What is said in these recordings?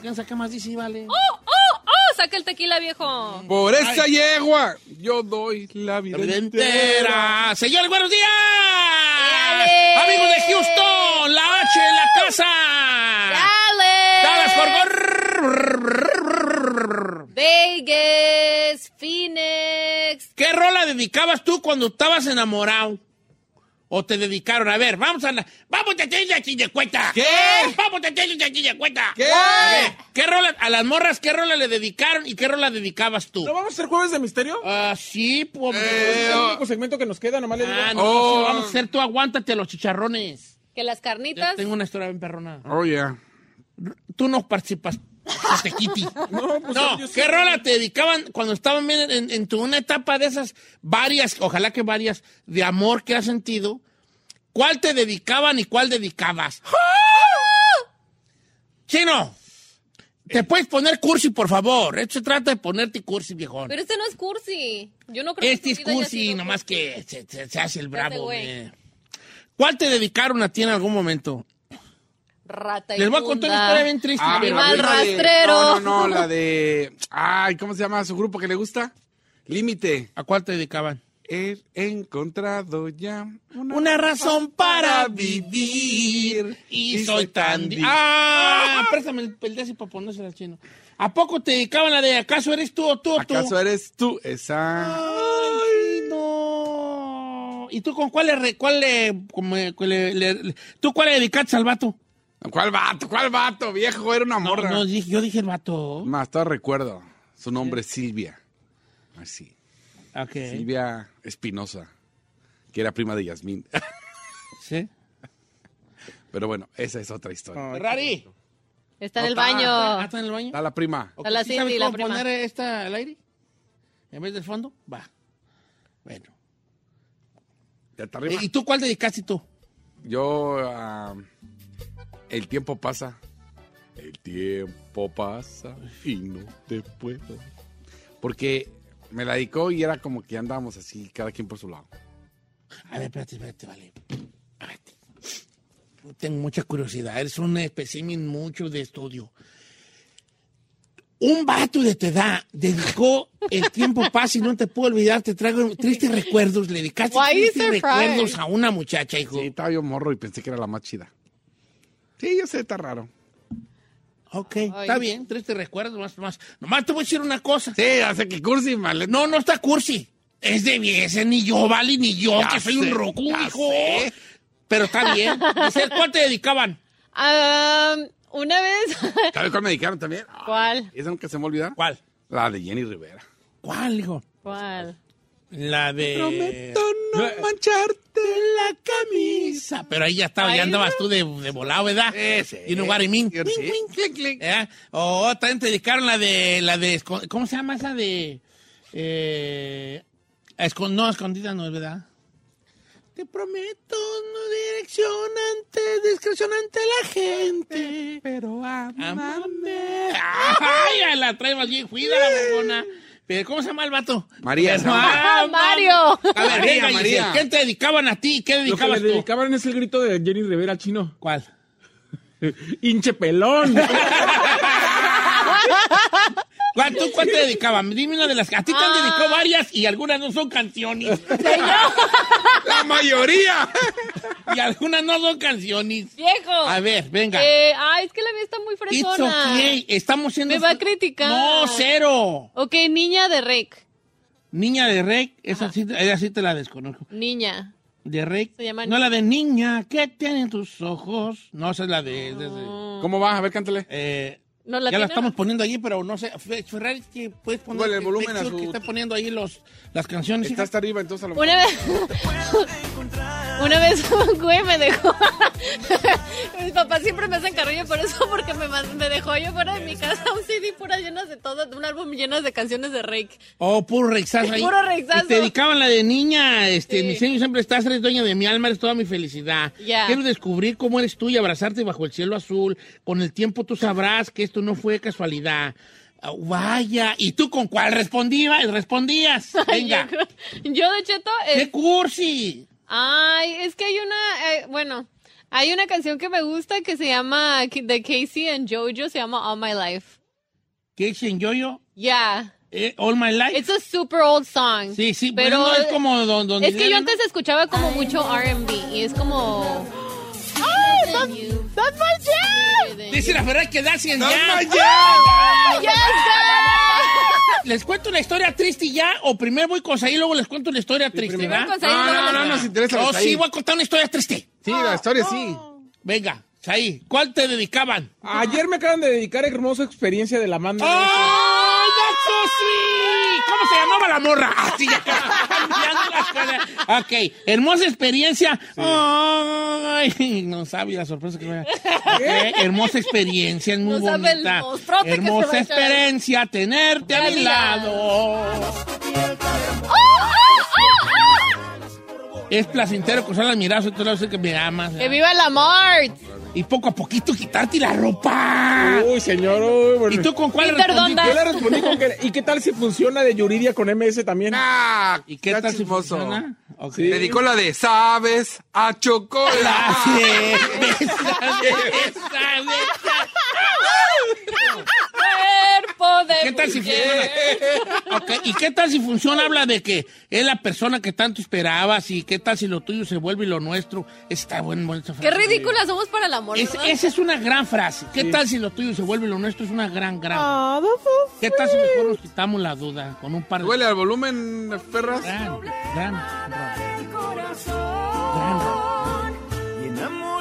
¿Quién sabe qué más dice, vale? ¡Oh, oh, oh! Saca el tequila, viejo. Por esa yegua, yo doy la vida La vida entera. entera. Señores, buenos días. Dale. Amigos de Houston, la H en la casa. ¡Dale! Worth. Vegas, Phoenix. ¿Qué rola dedicabas tú cuando estabas enamorado? ¿O te dedicaron? A ver, vamos a la... ¡Vamos a tener aquí de cuenta! ¿Qué? ¡Vamos a tener aquí de cuenta! ¿Qué? A ver, ¿qué rola... A las morras, ¿qué rola le dedicaron y qué rola dedicabas tú? ¿No vamos a hacer jueves de misterio? Ah, sí, pues... Es el único segmento que nos queda, nomás le digo. Ah, no, Oh. sí, vamos a hacer tú, aguántate los chicharrones. Que las Ya carnitas. tengo una historia bien perrona. Oh, yeah. Tú no participas. No, pues No, yo sí. ¿qué rola te dedicaban cuando estaban en, en tu una etapa de esas varias, ojalá que varias, de amor que has sentido? ¿Cuál te dedicaban y cuál dedicabas? Chino, te puedes poner cursi, por favor. Esto se trata de ponerte cursi, viejón. Pero este no es cursi. Yo no creo Este que es cursi, nomás cursi. que se, se- se hace el bravo. eh. ¿Cuál te dedicaron a ti en algún momento? Rata Les voy a contar una historia bien triste. Ah, Animal la de- rastrero. No, no, no, la de... Ay, ¿cómo se llama su grupo que le gusta? Límite. ¿A cuál te dedicaban? He encontrado ya Una razón para vivir y soy tan... di- ¡Ah! Préstame el, el de para ponérselo al chino. ¿A poco te dedicaban la de acaso eres tú o tú o tú? ¿Acaso eres tú? Esa... ¡Ay, no! ¿Y tú con cuál le... Cuál le- le- ¿Tú cuál le dedicaste al vato? ¿Cuál vato? ¿Cuál vato? Viejo, era una morra. no, dije- yo dije el vato. Más, todo recuerdo. Su nombre es Silvia. Así. Ok. Silvia Espinosa, que era prima de Yasmín. ¿Sí? Pero bueno, esa es otra historia. Ferrari. Está en el No está. baño. ¿Ah, está en el baño? Está la prima. A la ¿sí Cindy, sabes la prima. poner esta al aire? En vez del fondo, va. Bueno. Está arriba. ¿Y tú cuál dedicaste tú? Yo, ah, el tiempo pasa. El tiempo pasa y no te puedo. Porque me la dedicó y era como que andábamos así, cada quien por su lado. A ver, espérate, espérate, vale. Espérate. Tengo mucha curiosidad. Eres un espécimen mucho de estudio. Un vato de tu edad dedicó el tiempo pasa y no te puedo olvidar. Te traigo tristes recuerdos. Le dedicaste tristes recuerdos a una muchacha, hijo. Sí, estaba yo morro y pensé que era la más chida. Sí, yo sé, está raro. Ok, está bien. Tristes recuerdos. Más, más. Nomás te voy a decir una cosa. Sí, hace que cursi, mal. No, no está cursi. Es de ese ni yo, vale, ni yo, Ya que soy sé, un roco, ya hijo. sé. Pero está bien. Dice, ¿Cuál te dedicaban? Una vez. ¿Sabes cuál me dedicaron también? ¿Cuál? ¿Esa nunca se me olvida? ¿Cuál? La de Jenny Rivera. ¿Cuál, hijo? ¿Cuál? La de... Prometo no mancharte la camisa. Pero ahí ya estaba, ya Ay, andabas tú de, de volado, ¿verdad? sí. Y no. Sí, sí. Clink, clink. ¿Eh? O también te dedicaron la de, la de, ¿cómo se llama esa de? Eh, escon- no, escondida no es verdad. Te prometo no dirección ante, discreción ante la gente. Pero Amame. Ay, ya la traemos bien, cuida la vergona. Pero, ¿cómo se llama el vato? María, se Ah, Mario. A ver, María, venga, María. Giselle, ¿Qué te dedicaban a ti? ¿Qué Lo que dedicabas le tú? dedicaban es el grito de Jenny Rivera chino. ¿Cuál? ¡Hinche pelón! ¿Cuál, ¿Tú cuál te dedicaban? Dime una de las... A ti te han Ah. dedicado varias y algunas no son canciones. ¡La mayoría! y algunas no son canciones. Viejo. A ver, venga. Eh, ay, es que la mía está muy It's fresona. okay. Estamos siendo... Me va a criticar. No, cero. Ok, niña de Rec. Niña de Rec, esa sí, esa sí te la desconozco. Niña. De Rec. Se llama No la de niña, ¿qué tienen tus ojos? No, esa es la de... de- de- ¿Cómo va? A ver, cántale. eh, No, la ya la estamos poniendo allí, pero no sé. Fe- Ferrari, que puedes poner Súbele el volumen a su- que está poniendo ahí los, las canciones. Está hija. hasta arriba, entonces a lo Una vez. Una vez un güey me dejó. Mis papás siempre me hacen carrillo por eso, porque me, me dejó yo fuera de mi casa un CD pura llenas de todo, un álbum llenas de canciones de Rake. Oh, puro rexazo ahí. Puro rexazo. Te dedicaban la de niña, este, Sí. mi sueño siempre estás, eres dueña de mi alma, eres toda mi felicidad. Quiero descubrir cómo eres tú y abrazarte bajo el cielo azul. Con el tiempo tú sabrás que esto no fue casualidad. Ah, vaya, ¿y tú con cuál respondías? Respondías. Venga. Yo, de Cheto. eh, ¡Qué cursi! ay, es que hay una. eh, bueno, hay una canción que me gusta que se llama. De Casey and Jojo, se llama All My Life. Casey en Yoyo, Yeah. eh, All My Life. It's a super old song. Sí, sí, pero no es como don, don Es que yo antes escuchaba como mucho R&B y es como... ¡Ay, that's, that's my jam! Dice la Ferrari que da 100 ¡That's ya. my jam! Yes, girl! ¿Les cuento una historia triste ya? ¿O primero voy con Saí y luego les cuento una historia triste, ¿verdad? No, no, no, nos interesa. Oh, sí, voy a contar una historia triste. Sí, la historia sí. Venga, Saí, ¿cuál te dedicaban? Ayer me acaban de dedicar hermosa experiencia de la manda. ¡Ay, that's so sweet! ¿Cómo se llamaba la morra? Así ya las cosas. Ok, hermosa experiencia. Ay, no sabe la sorpresa que me da. Ok, hermosa experiencia, es muy No sabe el bonita. Hermosa a experiencia tenerte a mi lado. Es placentero cruzar las miradas tú sabes que me amas. ¡Que viva la Mart! Y poco a poquito quitarte la ropa. Uy, señor. uy, bueno. ¿Y tú con cuál respondiste? Yo le respondí con que. ¿Y qué tal si funciona de Yuridia con MS también? Ah, ¿Y qué tal si chismoso. funciona? Dedicó la de Sabes a chocolate. La cerveza, cerveza, cerveza. ¡Cuerpo de ¿Qué tal si funciona? ¿Y qué tal si funciona? Habla de que es la persona que tanto esperabas y qué tal si lo tuyo se vuelve lo nuestro. Está bueno, buena esa ¡Qué frase. ridículas somos para el amor, esa es una gran frase. ¿Qué tal si lo tuyo se vuelve lo nuestro? Es una gran, gran. ¿Qué tal si mejor nos quitamos la duda con un par de... ¿Huele al volumen, perras? Gran, gran, gran. Gran.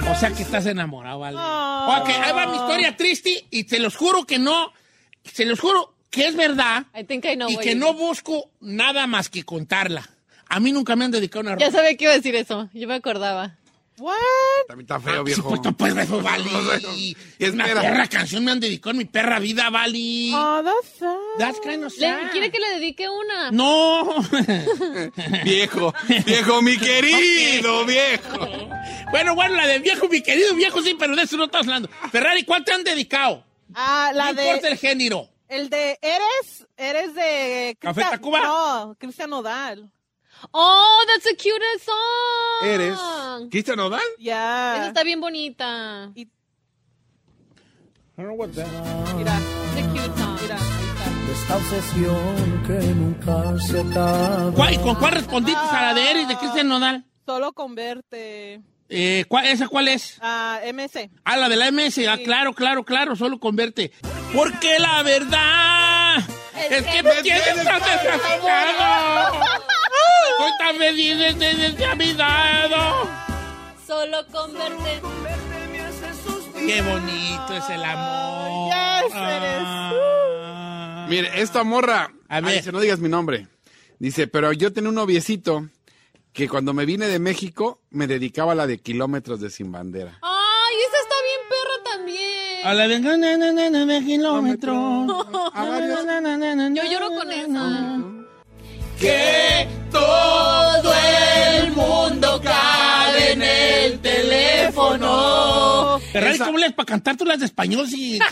O sea que estás enamorado, ¿vale? Ok, ahí va mi historia triste y te los juro que no, se los juro que es verdad I think I know y what que you- no busco nada más que contarla. A mí nunca me han dedicado una Ya ropa. sabía que iba a decir eso. Yo me acordaba. También está feo, Sí, viejo. pues, no, pues, eso, vale. Y Es una perra canción me han dedicado en mi perra vida, vale. That's kind of Le- sad. ¿Quiere que le dedique una? No. Viejo, viejo, mi querido, viejo. bueno, bueno, la de viejo, mi querido viejo, sí, pero de eso no estás hablando. Ferrari, ¿cuál te han dedicado? Ah, la no importa de. el género. El de Eres. Eres de. ¿Café Cristian- Tacuba? No, Cristian Nodal. Oh, that's the cutest song. ¿Eres Cristian Nodal? Ya. Esa está bien bonita. Mira, It's a cute song. mira, ahí está. Esta obsesión que nunca se acaba. ¿Cuál- ¿Y con cuál respondiste a la de Eris de Cristian Nodal? Solo con verte. Eh, ¿cuál- ¿Esa cuál es? Ah, MC. Ah, la de la MS. Ah, claro, claro, claro, solo converte. Porque la verdad es que me tienes tan desgraciado. Soy tan feliz desde, a mi lado. Solo con verte. Qué bonito es el amor. Yes, eres. Ah. Mire, esta morra. A ver. Ay, dice, no digas mi nombre. Dice, pero yo tenía un noviecito que cuando me vine de México me dedicaba a la de kilómetros de sin bandera. Ay, esa está bien perra también. A la de na, na, na, na, na, de kilómetros. Yo lloro con esa. Que todo el mundo cabe en el teléfono. Ferrari, Esa- ¿cómo le para cantar tú las de español? Si... que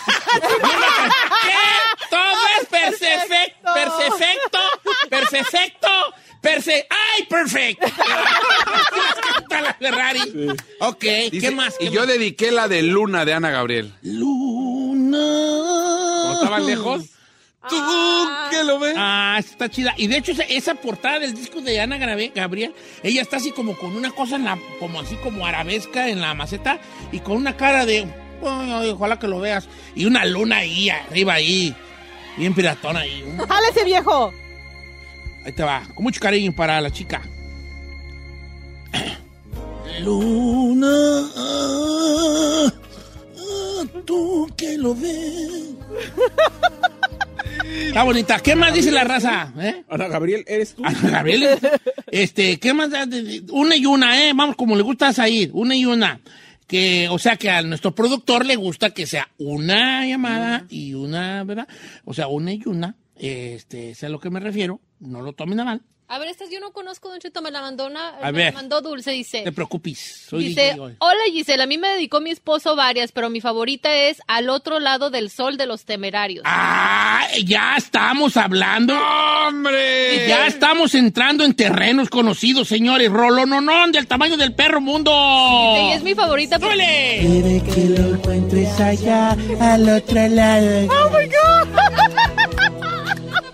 todo es perfecto, perfecto, perfecto, perfe... ¡Ay, perfecto! Canta la Ferrari. Ok, ¿qué Dice, más? Y ¿Qué yo dediqué la de Luna de Ana Gabriel. Luna. Como estaban lejos, Tú que lo ves. Ah, está chida. Y de hecho, esa, esa portada del disco de Ana Gabriel, ella está así como con una cosa en la, como así como arabesca en la maceta y con una cara de, "Ay, ay, ojalá que lo veas. Y una luna ahí, arriba ahí, bien piratona ahí. ¡Jale ese viejo! Ahí te va, con mucho cariño para la chica. Luna, ah, ah, tú que lo ves. Está bonita. ¿Qué más dice la raza? ¿Eh? Ana Gabriel, ¿eres tú? Ana Gabriel, este, ¿qué más? Una y una, ¿eh? Vamos, como le gusta a Said, una y una. Que, o sea, que a nuestro productor le gusta que sea una llamada y una, ¿verdad? O sea, una y una, este, sé a lo que me refiero, no lo tomen a mal, A ver, esta yo no conozco, Don Cheto, me la mandó una, A me ver. la mandó Dulce, dice. no te preocupes, soy Dice, DJ hola Gisela, a mí me dedicó mi esposo varias, pero mi favorita es Al otro lado del sol de los temerarios. Ah, ya estamos hablando, ¡Hombre! ya estamos entrando en terrenos conocidos, señores, rolononón del tamaño del perro mundo. Sí, es mi favorita porque ¡Súbele! Quiere que lo encuentres allá, al otro lado.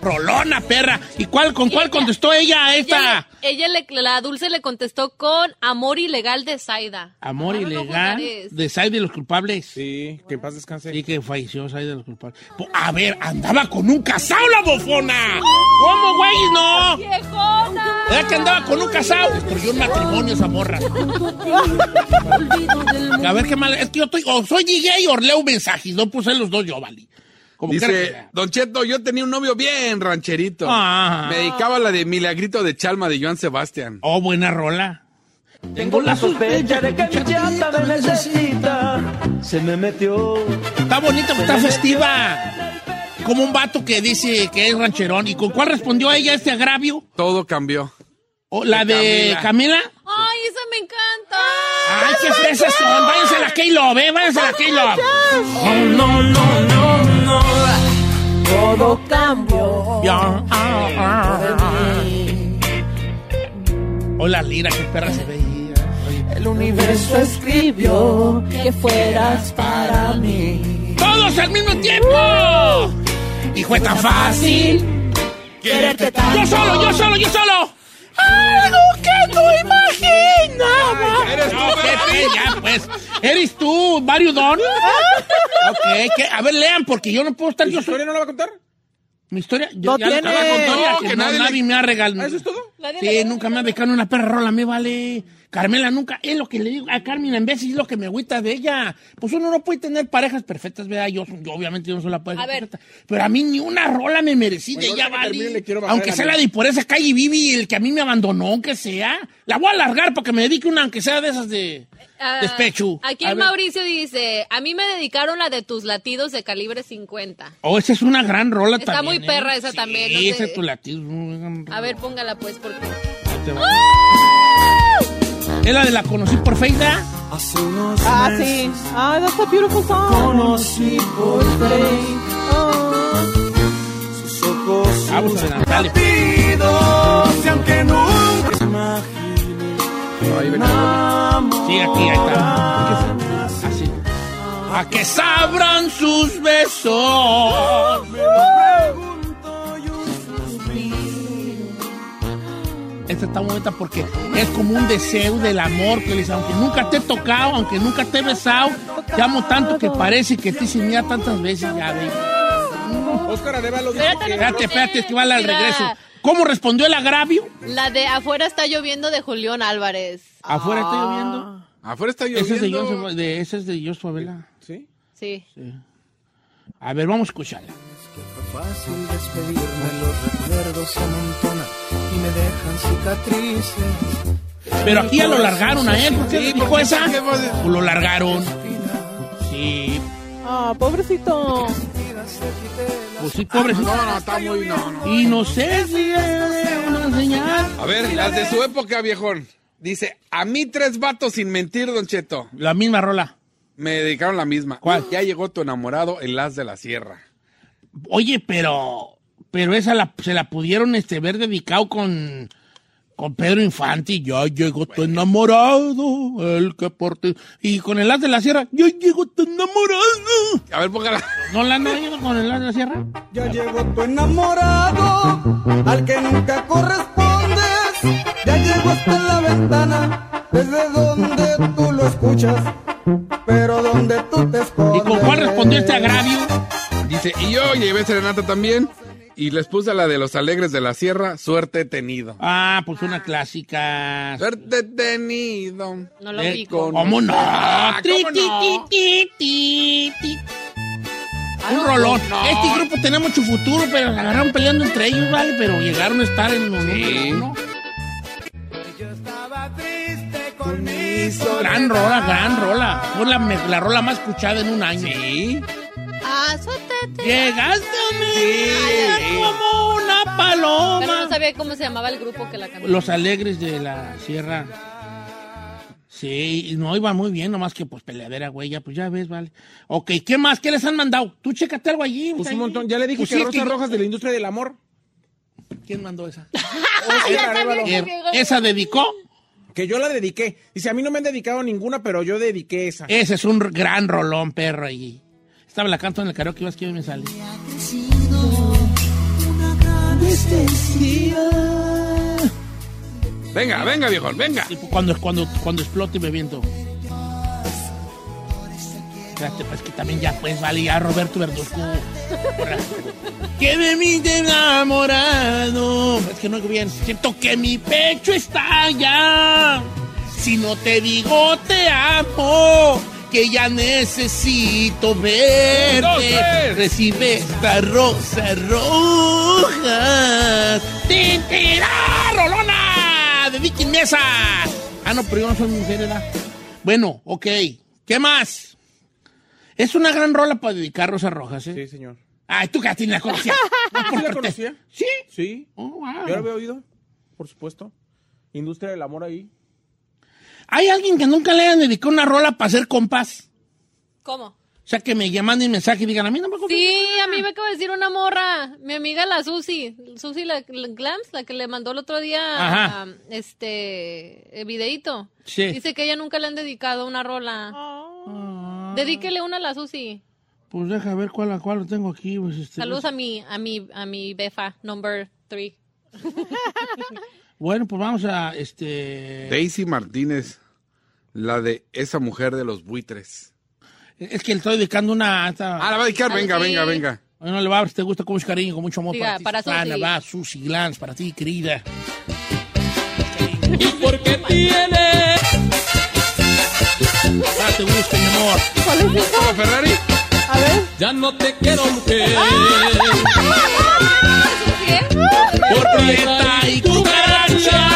Rolona, perra. ¿Y cuál, con cuál contestó ella a ella, esta? ella le, la Dulce le contestó con Amor ilegal de Zaida. Amor no ilegal de Sai de los culpables. Sí, que en paz descanse. Sí, que falleció Sai de los culpables. A ver, andaba con un casado la bofona. ¿Cómo, güey? No. ¡Viejona! Era que andaba con un casado. Destruyó un matrimonio esa morra. A ver qué mal. Es que yo estoy, o soy DJ o leo mensajes. No puse los dos yo, vale. Como Dice, sea. Don Cheto, yo tenía un novio bien rancherito. Ah. Me dedicaba a la de Milagrito de Chalma de Joan Sebastián. Oh, buena rola. Tengo la sospecha de que mi chata me necesita. Se me metió. Está bonita, está festiva. Como un vato que dice que es rancherón. ¿Y con cuál respondió ella este agravio? Todo cambió. ¿O la de Camila? ¡Ay, esa me encanta! ¡Ay, qué fresas son! Váyanse a la K-Love, ¿eh? Váyanse a la K-Love. Oh, no, no, no, Todo cambió. Ya. Hola, Lira, qué perra se veía. El universo escribió que fueras para mí. ¡Todos al mismo tiempo! Y fue tan fácil. Quererte tanto. ¡Yo solo, yo solo, yo solo! ¡Algo que no imaginaba! Eres tú, Pepe. Ya, pues. ¿Eres tú, Mario Don? ok, que- a ver, lean, porque yo no puedo estar ¿Y su yo solo. historia no la va a contar? Mi historia, yo No ya tiene. la conté, No, que que no, nadie le- nadie me ha regalado. ¿Ah, eso es todo? Sí, nunca me ha dejado una perra rola, me vale. Carmela nunca, es lo que le digo a Carmen en vez es lo que me agüita de ella. Pues uno no puede tener parejas perfectas, ¿verdad? Yo, yo obviamente yo no soy la pareja A ver. perfecta. Pero a mí ni una rola me merecí de ella, termine, vale. bajar Aunque sea la de por esa calle Vivi, el que a mí me abandonó, aunque sea. La voy a alargar para que me dedique una, aunque sea de esas de Ah, despecho. Aquí el. Mauricio dice, a mí me dedicaron la de tus latidos de calibre 50. Oh, esa es una gran rola Está también. muy ¿eh? perra esa Sí, también, no esa sé. es tu latido. A ver, póngala pues, porque... Ahí te va. Es la de la conocí por Facebook. Hace unos Ah, meses sí. Ah, that's a beautiful song. Conocí por Facebook Ah. sus ojos. Vamos a. Rápidos, y aunque nunca imaginé Ahí ven. Sí, aquí, ahí está. Así. A que sabrán sus besos. Esta está bonita porque es como un deseo del amor que les, aunque nunca te he tocado, aunque nunca te he besado, te amo tanto que parece que te hice tantas veces ya, baby. Oscar Arevalo dice Espérate, que... Espérate, espérate, que vale al regreso. ¿Cómo respondió el agravio? La de afuera está lloviendo de Julián Álvarez. Afuera está lloviendo. Afuera está Ese es de lloviendo. John, de, ese es de Favela. ¿Sí? Sí. A ver, vamos a escucharla. Fácil despedirme, los recuerdos se amontonan y me dejan cicatrices. Pero aquí ya lo largaron a él. ¿Por qué Sí, dijo porque esa? Pues lo largaron. Sí, Ah, pobrecito. pues sí, pobre. No, no, está muy. No, no. Y no sé si es una señal. A ver, las de su época, viejón. Dice, a mí tres vatos sin mentir, Don Cheto. La misma rola. Me dedicaron la misma. ¿Cuál? Ya llegó tu enamorado, el as de la sierra. Oye, pero. Pero esa la- se la pudieron este, ver dedicado con. Con Pedro Infante, ya llegó tu enamorado, el que por ti. Y con el as de la sierra, ya llegó tu enamorado. A ver, póngala. ¿No la han oído con el as de la sierra? Ya llegó tu enamorado, al que nunca correspondes. Ya llegó hasta la ventana, desde donde tú lo escuchas, pero donde tú te escondes. ¿Y con cuál respondió este agravio? Dice, y yo llevé serenata también. Y les puse la de los alegres de la sierra, suerte tenido. Ah, pues una clásica. Suerte tenido. No lo Eh, digo. ¿Cómo no? Tri, ¿cómo no? Un rolón. Este grupo tenía mucho futuro, pero se agarraron peleando entre ellos, ¿vale? Pero llegaron a estar en los números uno. Gran rola, gran rola. Fue la, la rola más escuchada en un año. Sí. Llegaste a mí como una Pero no paloma. sabía cómo se llamaba el grupo que la cantaba. Los alegres de la sierra. Sí, y no iba muy bien, nomás que pues peleadera, güey, ya, pues ya ves, vale. Ok, ¿qué más? ¿Qué les han mandado? Tú chécate algo allí. Pues ahí. un montón. Ya le dije Pues que sí, Rosas Rojas de la industria del amor. ¿Quién mandó esa? Oscar ¿Esa dedicó? Que yo la dediqué. Dice, a mí no me han dedicado ninguna, pero yo dediqué esa. Ese es un gran rolón, perro, allí. Estaba la canto en el karaoke, ibas que me sale. Venga, venga, viejo, venga. Y cuando, cuando, cuando explote me viento. Espérate, pues que también ya, pues, vale, ya Roberto Verduzco. Que de mí te enamorado. Es que no oigo bien. Siento que mi pecho está ya. Si no te digo te amo, que ya necesito verte. dos, tres. Recibe esta rosa roja. ¡Tintira, Rolona! De Vicky Mesa. Ah, no, pero yo no soy mujer, ¿verdad? Bueno, ok. ¿Qué más? Es una gran rola para dedicar rosas rojas, ¿eh? Sí, señor. Ay, tú que la conocías. ¿Sí la conocía? ¿Sí? Sí. Oh, wow. Yo la había oído, por supuesto. Industria del amor ahí. ¿Hay alguien que nunca le hayan dedicado una rola para hacer compas? ¿Cómo? O sea, que me llaman un mensaje y digan, a mí no me. Sí, a mí me acaba de decir una morra, mi amiga la Susi, Susi la, la Glams, la que le mandó el otro día ah, este eh, videíto. Sí. Dice que ella nunca le han dedicado una rola. Ah, Dedíquele una a la Susi. Pues deja ver cuál, cuál lo tengo aquí. Pues, este, Saludos a mi, a mi, a mi befa, number three. Bueno, pues vamos a, este... Daisy Martínez, la de esa mujer de los buitres. Es que le estoy dedicando una... esta- Ah, la va a dedicar, Ah, venga, sí. venga, venga. Bueno, le va a ver si te gusta con mucho cariño, con mucho amor Diga, para ti. para Susana, va, Susi Glans, para ti, querida. Y porque tiene Ah, te gusta, mi amor. ¿Cuál es esa? ¿Todo Ferrari? A ver. ya no te quiero mujer. ¿Qué? Por Prieta y cucaracha.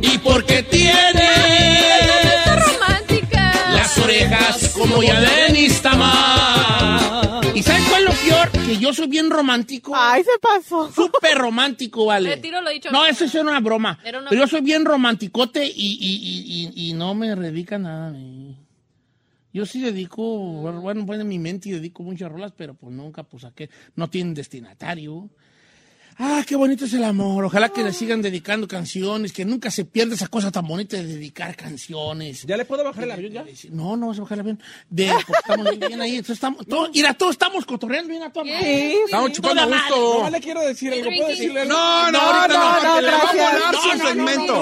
Y porque tiene romántica. las orejas como ya de Tamar. ¿Y sabes cuál es lo peor? Que yo soy bien romántico. Ay, se pasó. Súper romántico, vale. Retiro lo dicho. No, eso es una broma. Era una Pero yo soy bien romanticote y, y, y, y, y no me dedica nada a mí. Yo sí dedico, bueno, pues en mi mente y dedico muchas rolas, pero pues nunca, pues a qué, no tienen destinatario. Ah, qué bonito es el amor. Ojalá que le sigan dedicando canciones, que nunca se pierda esa cosa tan bonita de dedicar canciones. ¿Ya le puedo bajar el avión ya? No, no vas a bajar el avión. De, porque estamos bien, bien ahí. Entonces estamos, todo- mira, todos estamos cotorreando bien a toda madre. Sí, Estamos chupando a gusto. Nomás le quiero decir algo. ¿Puedo decirle? No, no, No, ahorita no, no, porque no, le va a volar No, su no, no, segmento.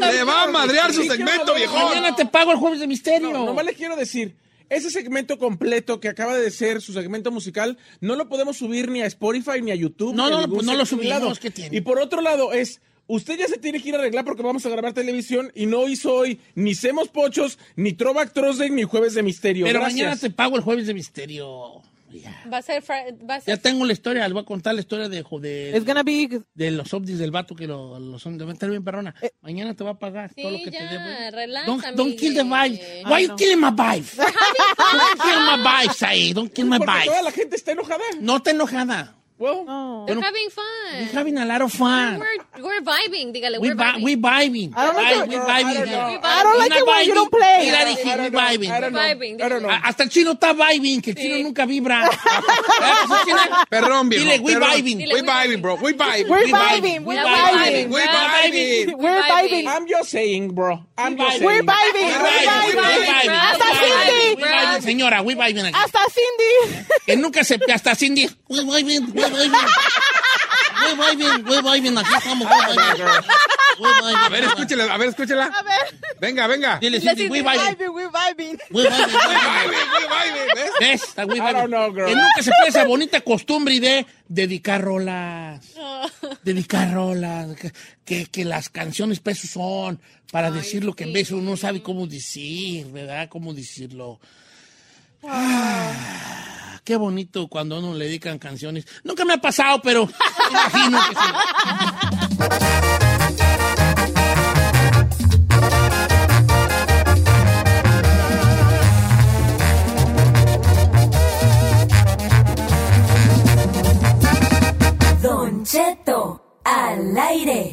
no. Le va a madrear su segmento, viejón. Mañana te pago el jueves de misterio. No, nomás le quiero decir, ese segmento completo que acaba de ser su segmento musical, no lo podemos subir ni a Spotify ni a YouTube. No, pues no lo subimos. ¿qué tiene? Y por otro lado es, usted ya se tiene que ir a arreglar porque vamos a grabar televisión y no hizo hoy ni Semos Pochos, ni Throwback Thursday, ni Jueves de Misterio. Pero Gracias. mañana te pago el jueves de misterio. Ya. Va a ser, va a Ya tengo la historia, les voy a contar la historia de, de, be. de los ovnis del vato que lo, lo son. Deben estar bien perrona. Mañana te va a pagar Sí, todo lo que ya, te debo. relax, Don't, don't kill the vibe. Why Ay, you no. killing my vibe? don't kill my vibes ahí. Don't kill my Porque toda vibe. la gente está enojada. No te enojada. Well. They're Bueno, having fun. We're having a lot of fun. We're, We're vibing, dígale, We, we're vi- vibing. we vibing. I don't like it. we vibing. I don't know. I don't like it when you don't play. Mira, dije, we vibing. I don't know. Vibing, I don't know. A- Hasta el chino está vibing, que el chino nunca vibra. ¿Verdad que sí, china? Perdón, viejo. Dile, we vibing. We vibing, vibing. bro. We vibing. We're We vibing. We're vibing. We Ah, vibing. We're vibing. I'm just saying, bro. I'm just vibing. saying. We're vibing. We We're vibing, we vibing. vibing, Hasta Cindy. señora, we vibing. Hasta Cindy. Que nunca se... Hasta Cindy. We vibing, We vibing, we vibing. Aquí estamos, vibing. A ver, escúchela, a ver, escúchela. A ver. Venga, venga. Dile, Cindy, vibing. We vibing, we vibing. We vibing, ¿ves? Está we I don't know, girl. Que nunca se puede esa bonita costumbre de dedicar rolas. Dedicar rolas. Que, que, que las canciones pesos son para decir lo que en vez uno no sabe cómo decir, ¿verdad? Cómo decirlo. Ah, qué bonito cuando a uno le dedican canciones. Nunca me ha pasado, pero imagino que sí. Don Cheto, al aire.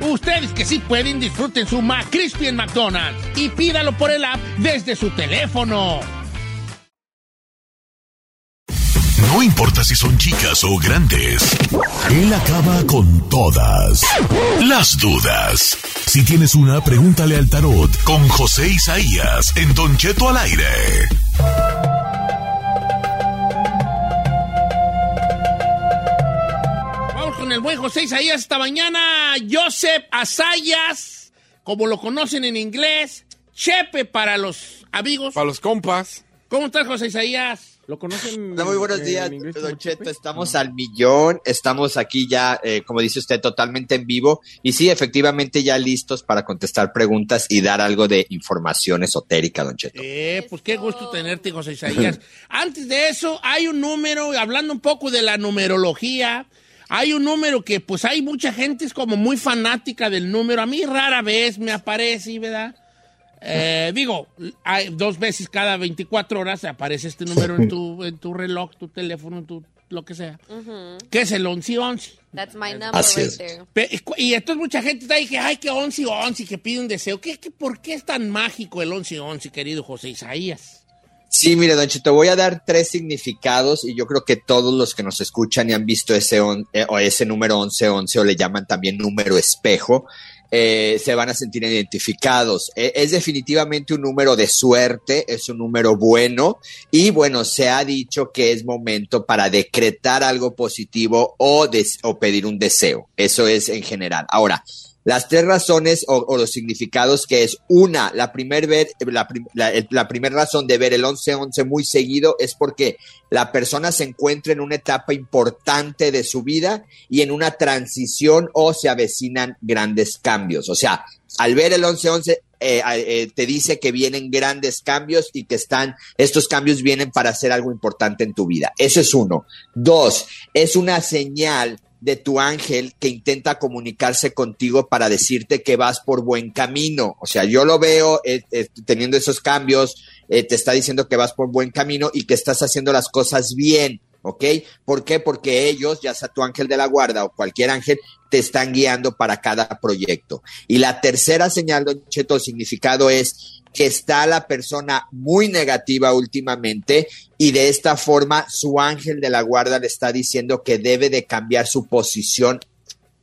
Ustedes que sí pueden, disfruten su McCrispy en McDonald's y pídalo por el app desde su teléfono. No importa si son chicas o grandes, él acaba con todas las dudas. Si tienes una, pregúntale al tarot con José Isaías en Don Cheto al aire. Buen José Isaías esta mañana. Joseph Asayas, como lo conocen en inglés. Chepe para los amigos. Para los compas. ¿Cómo estás, José Isaías? ¿Lo conocen? Hola, muy buenos en días, inglés Don Cheto. Estamos al millón, estamos aquí ya, eh, como dice usted, totalmente en vivo. Y sí, efectivamente, ya listos para contestar preguntas y dar algo de información esotérica, Don Cheto. Eh, pues qué gusto tenerte, José Isaías. Antes de eso, hay un número, hablando un poco de la numerología, hay un número que pues hay mucha gente es como muy fanática del número. A mí rara vez me aparece, ¿verdad? Eh, digo, hay dos veces cada 24 horas aparece este número en tu, en tu reloj, tu teléfono, tu lo que sea. Que es el 1111. That's my number Así right es. there. Pe- Y entonces mucha gente está ahí que, ay, que 11 11, que pide un deseo. ¿Qué, qué, ¿Por qué es tan mágico el 11 11, querido José Isaías? Sí, mire, Don Cheto, voy a dar tres significados y yo creo que todos los que nos escuchan y han visto ese, on- eh, o ese número 1111 o le llaman también número espejo, eh, se van a sentir identificados. Eh, es definitivamente un número de suerte, es un número bueno y bueno, se ha dicho que es momento para decretar algo positivo o pedir un deseo. Eso es en general. Ahora, las tres razones o, los significados que es una, la primer ver, la, la, la primera razón de ver el 11-11 muy seguido es porque la persona se encuentra en una etapa importante de su vida y en una transición o se avecinan grandes cambios. O sea, al ver el 11-11 eh, eh, te dice que vienen grandes cambios y que están, estos cambios vienen para hacer algo importante en tu vida. Eso es uno. Dos, es una señal de tu ángel que intenta comunicarse contigo para decirte que vas por buen camino. O sea, yo lo veo eh, eh, teniendo esos cambios, eh, te está diciendo que vas por buen camino y que estás haciendo las cosas bien. ¿Ok? ¿Por qué? Porque ellos, ya sea tu ángel de la guarda o cualquier ángel, te están guiando para cada proyecto. Y la tercera señal, Don Cheto, el significado es que está la persona muy negativa últimamente y de esta forma su ángel de la guarda le está diciendo que debe de cambiar su posición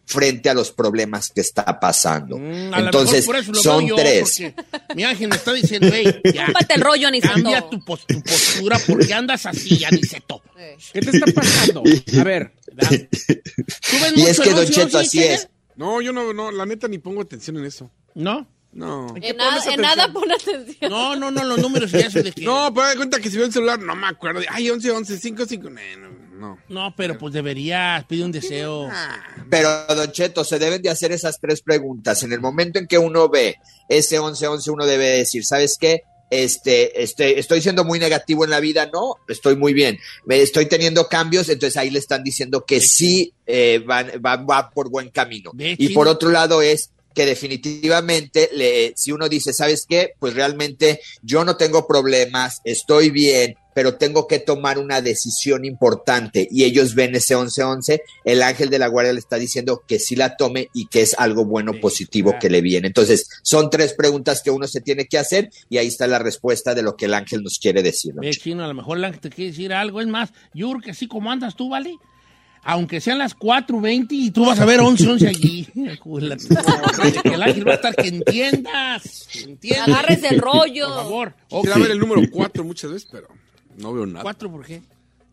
frente a los problemas que está pasando. Mm, A lo Entonces, mejor por eso lo son veo yo, tres. porque Mi ángel me está diciendo, hey, ya. El rollo, Aniceto. Cambia tu, pos- tu postura porque andas así, Aniceto. ¿Qué te está pasando? A ver. ¿Tú ves Y es que, Don 11, Cheto, 11, así es. No, yo no, no, la neta ni pongo atención en eso. ¿No? No. En, nada, en nada pon atención. No, no, no, los números y eso de que... No, pero da cuenta que si veo el celular, no me acuerdo. de, Ay, 11, 11, 5, 5. No, no. No, pero pues deberías, pide un deseo. Pero, Don Cheto, se deben de hacer esas tres preguntas. En el momento en que uno ve ese 11-11, uno debe decir, ¿sabes qué? Este, este, estoy siendo muy negativo en la vida, no, estoy muy bien. Me Estoy teniendo cambios, entonces ahí le están diciendo que sí eh, van- va, va por buen camino. Ve, Y chino. por otro lado es que definitivamente, le, si uno dice, ¿sabes qué? Pues realmente yo no tengo problemas, estoy bien, pero tengo que tomar una decisión importante. Y ellos ven ese 11-11, el ángel de la guardia le está diciendo que sí la tome y que es algo bueno, positivo que le viene. Entonces, son tres preguntas que uno se tiene que hacer y ahí está la respuesta de lo que el ángel nos quiere decir. chino, a lo mejor el ángel te quiere decir algo. Es más, creo que así como andas tú, ¿vale? Aunque sean las 4.20 y tú vas a ver 11, 11 allí. Que el ángel va a estar que entiendas. que entiendas. Agarres el rollo. Por favor. Quisiera ver el número 4 muchas veces, pero no veo nada. ¿Cuatro por qué?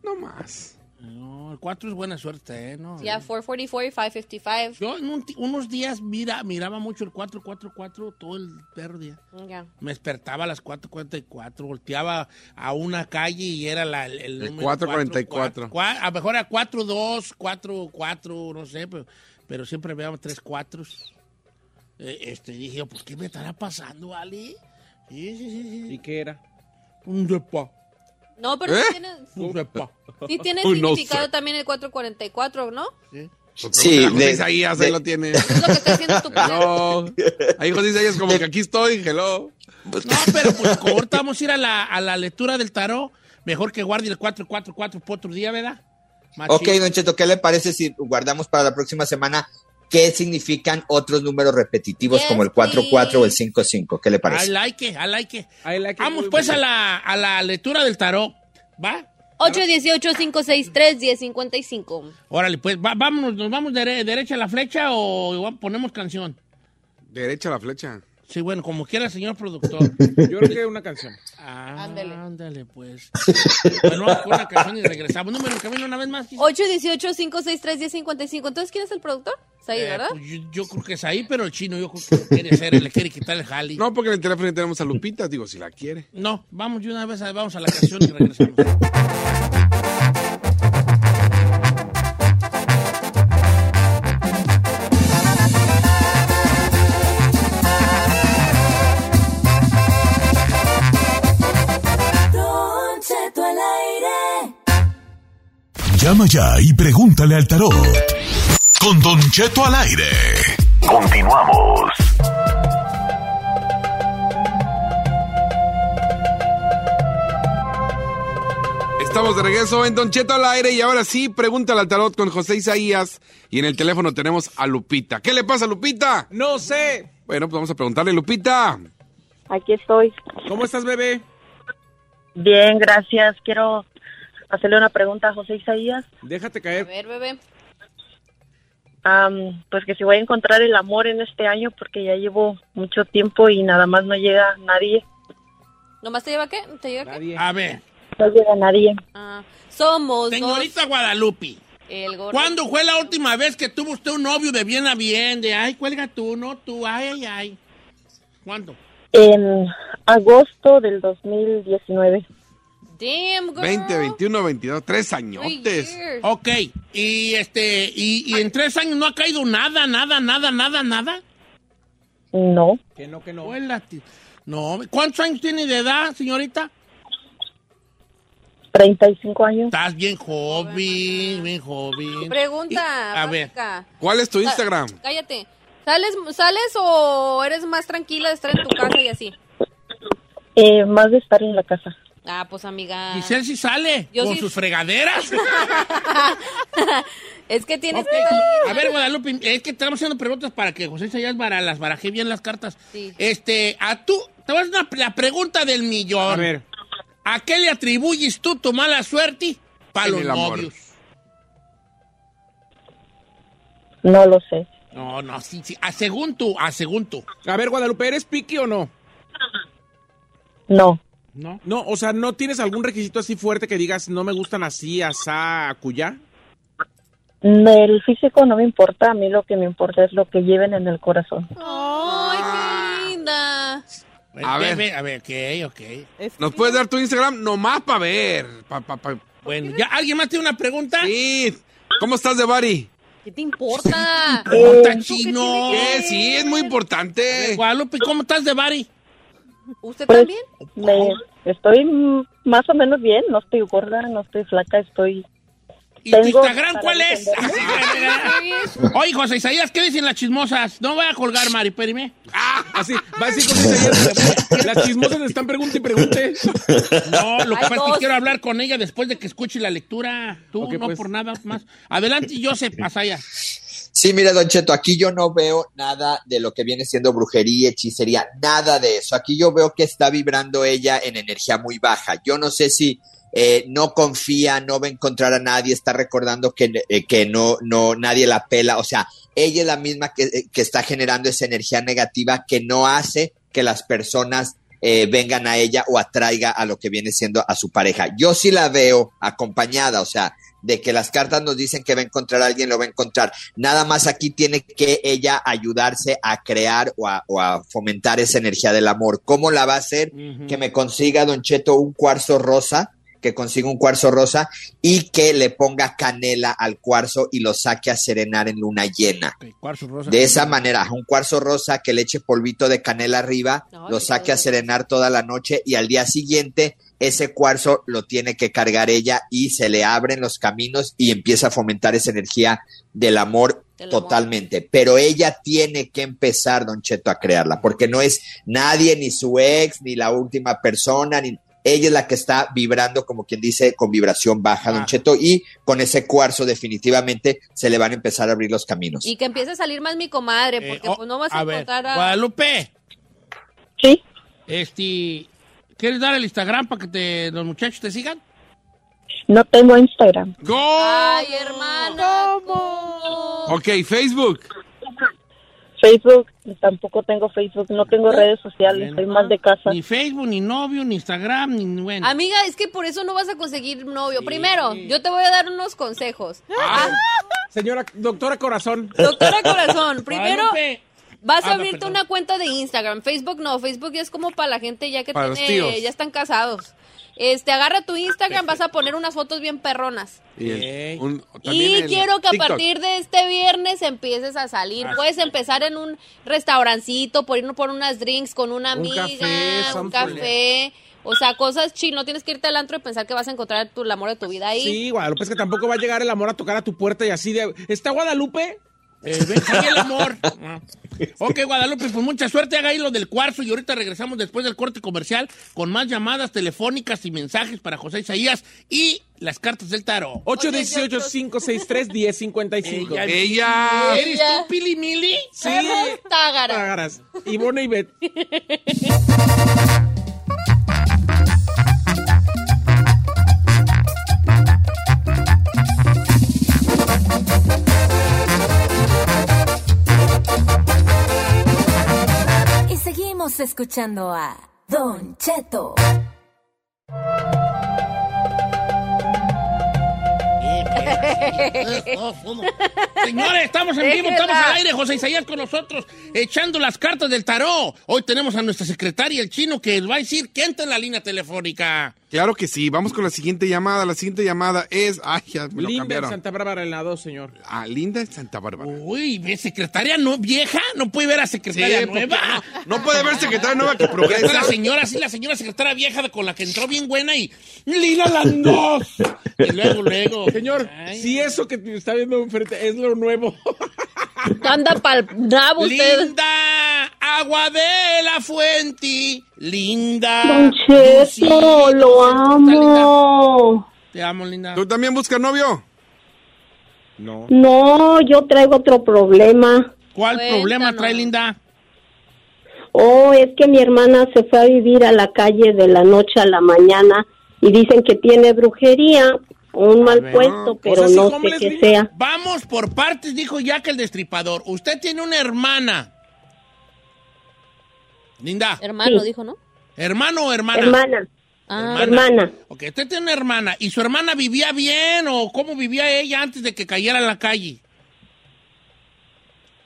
No más. No, el 4 es buena suerte, ¿eh? No, Ya, 444 y 555. Yo en un unos días mira, miraba mucho el 444 todo el perro día. Ya. Me despertaba a las 4.44, volteaba a una calle y era la, el, el El número 444. 4, cua- a lo mejor era 42, 44, no sé, pero, pero siempre veíamos tres cuatros. Eh, este, dije, pues, ¿qué me estará pasando, Ali? Sí, sí, sí, sí. ¿Y qué era? Un depa. No, pero ¿Eh? sí tiene, sí tiene no significado sé. también el 444, ¿no? Sí, José de- Isaías, de- ahí lo tiene. Es lo que está haciendo tu No. Ahí José Isaías como que aquí estoy, hello. No, pero pues como ahorita vamos a ir a la, a la lectura del tarot, mejor que guarde el 444 por otro día, ¿verdad? Machín. Ok, Don Cheto, ¿qué le parece si guardamos para la próxima semana qué significan otros números repetitivos Yes, como el 4-4 o el 5-5? ¿Qué le I parece? like it, I like it. I like it Vamos muy pues a la, a la lectura del tarot, ¿va? 818-563-1055. Órale, pues, va- vámonos, ¿nos vamos dere- derecha a la flecha o igual ponemos canción? Derecha la flecha. Sí, bueno, como quiera, señor productor. Yo creo que una canción. Ah, Ándele. ándale, pues. bueno, vamos con una canción y regresamos. Número en camino una vez más. Giselle. 818-563-1055. Entonces, ¿quién es el productor? Es ahí, Eh, ¿verdad? pues, yo, yo creo que es ahí, pero el chino yo creo que lo quiere hacer, le quiere quitar el jali. No, porque en el teléfono tenemos a Lupita, digo, si la quiere. No, vamos de una vez, a- vamos a la canción y regresamos. Llama ya y pregúntale al tarot. Con Don Cheto al aire. Continuamos. Estamos de regreso en Don Cheto al aire y ahora sí, pregúntale al tarot con José Isaías. Y en el teléfono tenemos a Lupita. ¿Qué le pasa, Lupita? No sé. Bueno, pues vamos a preguntarle, Lupita. Aquí estoy. ¿Cómo estás, bebé? Bien, gracias. Quiero hacerle una pregunta a José Isaías. Déjate A caer. ver, bebé. Am, pues que si voy a encontrar el amor en este año porque ya llevo mucho tiempo y nada más no llega nadie. ¿Nomás te lleva qué? ¿Te lleva qué? Nadie. A ver, No llega nadie. Ah, somos señorita dos. Guadalupe, El. ¿cuándo fue la última vez que tuvo usted un novio de bien a bien? De, ay, cuelga tú, no tú, ay, ay, ay. ¿Cuándo? En agosto del 2019. Damn, girl. 20, 21, 22, tres añotes. Ok, y este, y, y en tres años no ha caído nada, nada, nada, nada, nada. No, Que no, que no. No, ¿cuántos años tiene de edad, señorita? 35 años. Estás bien joven, bien joven. Pregunta. Y- a ver. ¿Cuál es tu Instagram? Cállate. ¿Sales, ¿Sales o eres más tranquila de estar en tu casa y así? Eh, más de estar en la casa. Ah, pues amiga. Giselle sí sale Yo con sí- sus fregaderas. es que tienes Ok. que salir. A ver, Guadalupe, es que estamos haciendo preguntas para que José Sayas bara- las baraje bien las cartas. Sí. Este, a tú, te vas a hacer una- la pregunta del millón. A ver. ¿A qué le atribuyes tú tu mala suerte para En los el amor. novios? No lo sé. No, no, sí, sí. A según tú, a según tú. A ver, Guadalupe, ¿eres piqui o no? No. ¿No? No, o sea, ¿no tienes algún requisito así fuerte que digas no me gustan así, asá, cuyá? El físico no me importa, a mí lo que me importa es lo que lleven en el corazón. ¡Ay, qué linda! A Ve, ver. ve, a ver, ok, ok. ¿Nos puedes dar tu Instagram nomás para ver? Pa, pa, pa- Bueno, ¿ya alguien más tiene una pregunta? Sí. ¿Cómo estás de Bari? ¿Qué te importa? ¿Cómo está chino? ¿Qué? Sí, es muy importante. Guadalupe, ¿cómo estás de Bari? ¿Usted Pues, también? me- estoy más o menos bien, no estoy gorda, no estoy flaca, estoy... ¿Y tu Tengo Instagram cuál es? Oye, José Isaías, ¿qué dicen las chismosas? No voy a colgar, Mari, espérame. Así, va a decir con Isaías, Las chismosas le están pregunte y pregunte. No, lo que pasa es que quiero hablar con ella después de que escuche la lectura. Tú, no pues. por nada más. Adelante, Joseph Asaya. Sí, mira, Don Cheto, aquí yo no veo nada de lo que viene siendo brujería, hechicería, nada de eso. Aquí yo veo que está vibrando ella en energía muy baja. Yo no sé si eh, no confía, no va a encontrar a nadie, está recordando que, eh, que no, no, nadie la pela. O sea, ella es la misma que, eh, que está generando esa energía negativa que no hace que las personas vengan a ella o atraiga a lo que viene siendo a su pareja. Yo sí la veo acompañada, o sea, de que las cartas nos dicen que va a encontrar a alguien, lo va a encontrar. Nada más aquí tiene que ella ayudarse a crear o a, o a fomentar esa energía del amor. ¿Cómo la va a hacer? Que me consiga, Don Cheto, un cuarzo rosa, que consiga un cuarzo rosa y que le ponga canela al cuarzo y lo saque a serenar en luna llena. Cuarzo rosa. De esa manera, un cuarzo rosa que le eche polvito de canela arriba, lo saque a serenar toda la noche y al día siguiente ese cuarzo lo tiene que cargar ella y se le abren los caminos y empieza a fomentar esa energía del amor Del amor. totalmente. Pero ella tiene que empezar, Don Cheto, a crearla, porque no es nadie, ni su ex, ni la última persona, ni... Ella es la que está vibrando, como quien dice, con vibración baja, Don Ah. Cheto, y con ese cuarzo definitivamente se le van a empezar a abrir los caminos. Y que empiece a salir más mi comadre, Eh, porque oh, pues no vas a, a ver, encontrar a... Guadalupe, Sí, este, ¿quieres dar el Instagram para que te, los muchachos te sigan? no tengo Instagram. ¡Go! Ay, hermana. ¿cómo? Ok, Facebook. Facebook, tampoco tengo Facebook, no tengo redes sociales, Bueno. soy más de casa. Ni Facebook, ni novio, ni Instagram, ni bueno. Amiga, es que por eso no vas a conseguir novio. Primero, yo te voy a dar unos consejos. Ah. Señora, doctora Corazón. Doctora Corazón, primero Guadalupe. Vas a Ah, abrirte una cuenta de Instagram. Facebook no, Facebook ya es como para la gente ya que Para tiene, ya están casados. Este, agarra tu Instagram, vas a poner unas fotos bien perronas. Y, Ok. el- un- Y también el quiero que a partir de este viernes empieces a salir. Ah. Puedes empezar en un restaurancito, por ir por unas drinks con una Un amiga, café, un café. O sea, cosas chill. No tienes que irte al antro y pensar que vas a encontrar tu, el amor de tu vida ahí. Sí, Guadalupe, es que tampoco va a llegar el amor a tocar a tu puerta y así de... ¿Está Guadalupe? Eh, ven, el amor. Ok, Guadalupe, pues mucha suerte. Haga ahí lo del cuarzo y ahorita regresamos después del corte comercial con más llamadas telefónicas y mensajes para José Isaías y las cartas del tarot. 818-563-1055. Ella- Ella. ¿Eres Ella. tú, Pili Mili? Sí. Tágara. Págaras. Ivonne y Bet. Seguimos escuchando a Don Cheto. Señores, estamos en vivo, estamos al aire. José Isaías con nosotros, echando las cartas del tarot. Hoy tenemos a nuestra secretaria, el chino, que va a decir quién está en la línea telefónica. Claro que sí. Vamos con la siguiente llamada. La siguiente llamada es. Ay, ya me lo Linda en. Santa Bárbara en la 2, señor. Ah, Linda en Santa Bárbara. Uy, ¿ve secretaria no, vieja? No puede ver a secretaria Sí, nueva. no, no puede ver secretaria nueva que progresa. la señora, sí, la señora secretaria vieja con la que entró bien buena y Lina las dos. Y luego, luego. Señor, Ay. si eso que te está viendo enfrente es lo nuevo. Anda pa'l nabo usted. Linda, agua de la fuente. Linda. Don Cheto, lo amo. Te amo, linda. ¿Tú también buscas novio? No. No, yo traigo otro problema. ¿Cuál Cuéntanos. problema trae Linda? Oh, es que mi hermana se fue a vivir a la calle de la noche a la mañana y dicen que tiene brujería un mal ver. puesto, pero Pues no sé qué sea. Vamos por partes, dijo Jack el destripador. Usted tiene una hermana. Linda. Hermano, Sí. dijo, ¿no? ¿Hermano o hermana? Hermana, Ah, hermana. Ok, usted tiene una hermana. ¿Y su hermana vivía bien o cómo vivía ella antes de que cayera en la calle?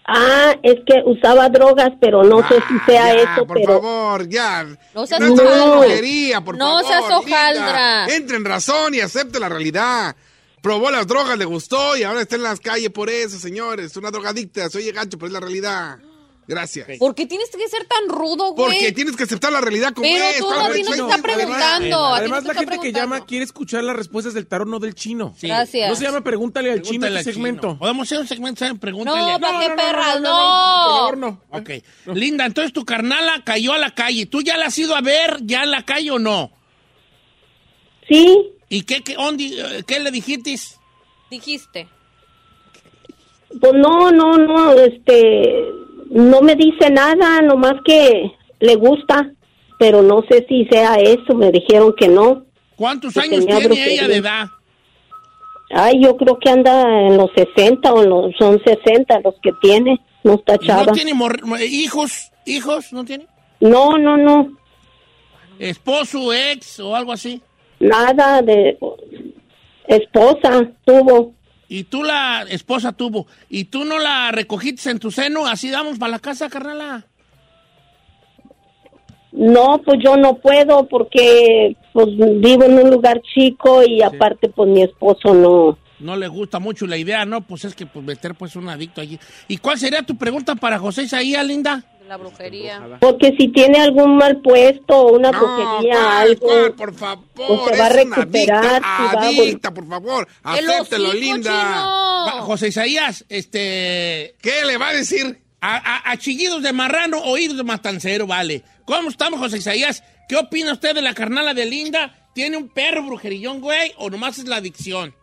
Ah, es que usaba drogas, pero no sé si sea Ah, Ya, eso, por pero favor, ya. No seas No brujería, por No favor. seas Linda. hojaldra. Entre en razón y acepte la realidad. Probó las drogas, le gustó y ahora está en las calles por eso, señores. Es una drogadicta, se oye gacho, pero es la realidad. Gracias. ¿Por qué tienes que ser tan rudo, güey? Porque tienes que aceptar la realidad como Pero es. tú ¿cuál no es? tienes que Soy- estar preguntando. a ti Además, no la te gente está que llama quiere escuchar las respuestas del tarot, no del chino. Sí. Gracias. No se llama Pregúntale al chino Pregúntale este al segmento. chino. Podemos hacer un segmento, ¿saben? Pregúntale. No, a- ¿para qué no, no, perras? no, No. no, no, por favor, no. Ok. Linda, entonces tu carnala cayó a la calle. ¿Tú ya la has ido a ver ya en la calle o no? sí, ¿Y qué, qué, ondi- eh, qué le dijiste? Dijiste. pues no, no, no, este, no me dice nada, nomás que le gusta, pero no sé si sea eso, me dijeron que no. ¿Cuántos Que años tiene ella de edad? Ay, yo creo que anda en los 60 o los, son 60 los que tiene, no está ¿Y chava. ¿No tiene hijos? ¿Hijos? ¿No tiene? No, no, no, ¿Esposo, ex o algo así? nada de esposa tuvo. Y tú la esposa tuvo. ¿Y tú no la recogiste en tu seno? Así damos para la casa, carnala. No, pues yo no puedo porque pues vivo en un lugar chico y aparte pues mi esposo no. No le gusta mucho la idea, ¿no? Pues es que pues, meter pues un adicto allí. ¿Y cuál sería tu pregunta para José Isaías, Linda? La brujería. Porque si tiene algún mal puesto o una No, brujería, ¿cuál, algo, cuál? por favor. pues se va a recuperar, adicta, si va adicta, por favor. El Acéptelo, linda. Va. José Isaías, este... ¿Qué le va a decir? A, a- a chillidos de marrano, oídos de matancero, vale. ¿Cómo estamos, José Isaías? ¿Qué opina usted de la carnala de Linda? ¿Tiene un perro brujerillón, güey? ¿O nomás es la adicción?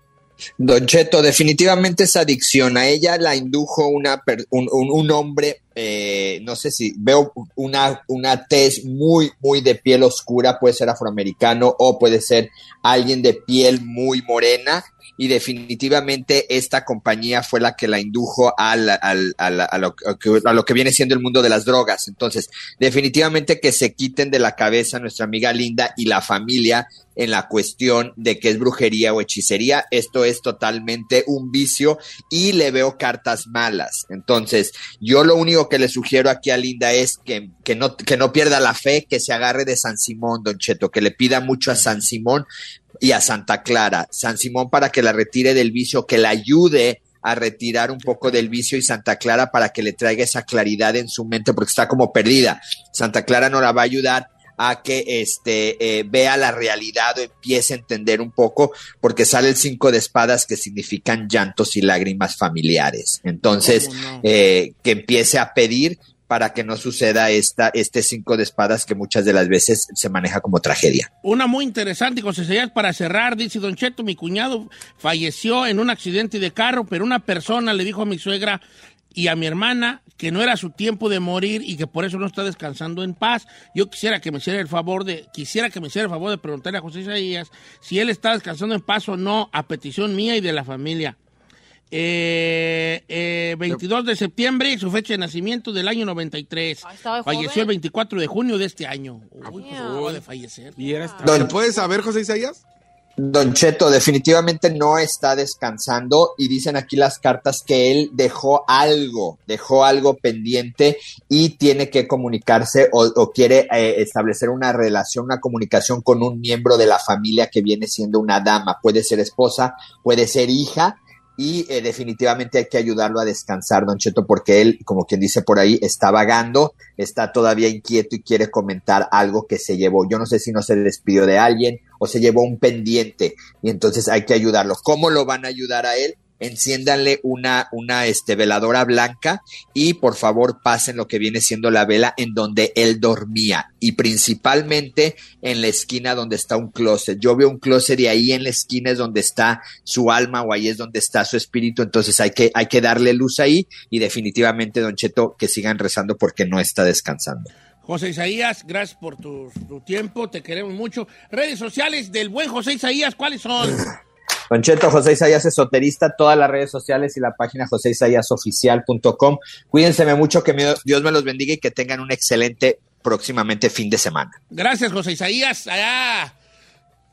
Don Cheto, definitivamente es adicción. A ella la indujo una per- un, un- un hombre, eh, no sé si veo una, una tez muy, muy de piel oscura, puede ser afroamericano o puede ser alguien de piel muy morena. Y definitivamente esta compañía fue la que la indujo a lo que viene siendo el mundo de las drogas. Entonces, definitivamente que se quiten de la cabeza nuestra amiga Linda y la familia en la cuestión de que es brujería o hechicería. Esto es totalmente un vicio y le veo cartas malas. Entonces, yo lo único que le sugiero aquí a Linda es que, que, no, que no pierda la fe, que se agarre de San Simón, don Cheto, que le pida mucho a San Simón y a Santa Clara. San Simón para que la retire del vicio, que la ayude a retirar un poco del vicio y Santa Clara para que le traiga esa claridad en su mente porque está como perdida. Santa Clara no la va a ayudar a que este eh, vea la realidad o empiece a entender un poco porque sale el cinco de espadas que significan llantos y lágrimas familiares. Entonces, eh, que empiece a pedir para que no suceda esta, este cinco de espadas que muchas de las veces se maneja como tragedia. Una muy interesante, José Isaías, para cerrar, dice Don Cheto, mi cuñado falleció en un accidente de carro, pero una persona le dijo a mi suegra y a mi hermana que no era su tiempo de morir y que por eso no está descansando en paz. Yo quisiera que me hiciera el favor de, quisiera que me hiciera el favor de preguntarle a José Isaías si él está descansando en paz o no, a petición mía y de la familia. Eh, eh, 22 de septiembre, su fecha de nacimiento del año 93. estaba Falleció joven. el 24 de junio de este año. Uy, pues acaba de fallecer. ¿Se puede saber, José Isaías? Don Cheto, definitivamente no está descansando y dicen aquí las cartas que él dejó algo, dejó algo pendiente y tiene que comunicarse o, o quiere eh, establecer una relación, una comunicación con un miembro de la familia que viene siendo una dama, puede ser esposa, puede ser hija y eh, definitivamente hay que ayudarlo a descansar, don Cheto, porque él, como quien dice por ahí, está vagando, está todavía inquieto y quiere comentar algo que se llevó. Yo no sé si no se despidió de alguien o se llevó un pendiente y entonces hay que ayudarlo. ¿Cómo lo van a ayudar a él? Enciéndanle una, una este, veladora blanca y por favor pasen lo que viene siendo la vela en donde él dormía y principalmente en la esquina donde está un closet. Yo veo un closet y ahí en la esquina es donde está su alma o ahí es donde está su espíritu. Entonces hay que, hay que darle luz ahí y definitivamente, Don Cheto, que sigan rezando porque no está descansando. José Isaías, gracias por tu, tu tiempo, te queremos mucho. Redes sociales del buen José Isaías, ¿cuáles son? Don Cheto, José Isaías Esoterista, todas las redes sociales y la página joséisaiasoficial.com. Cuídense mucho, que me- Dios me los bendiga y que tengan un excelente próximamente fin de semana. Gracias, José Isaías. Allá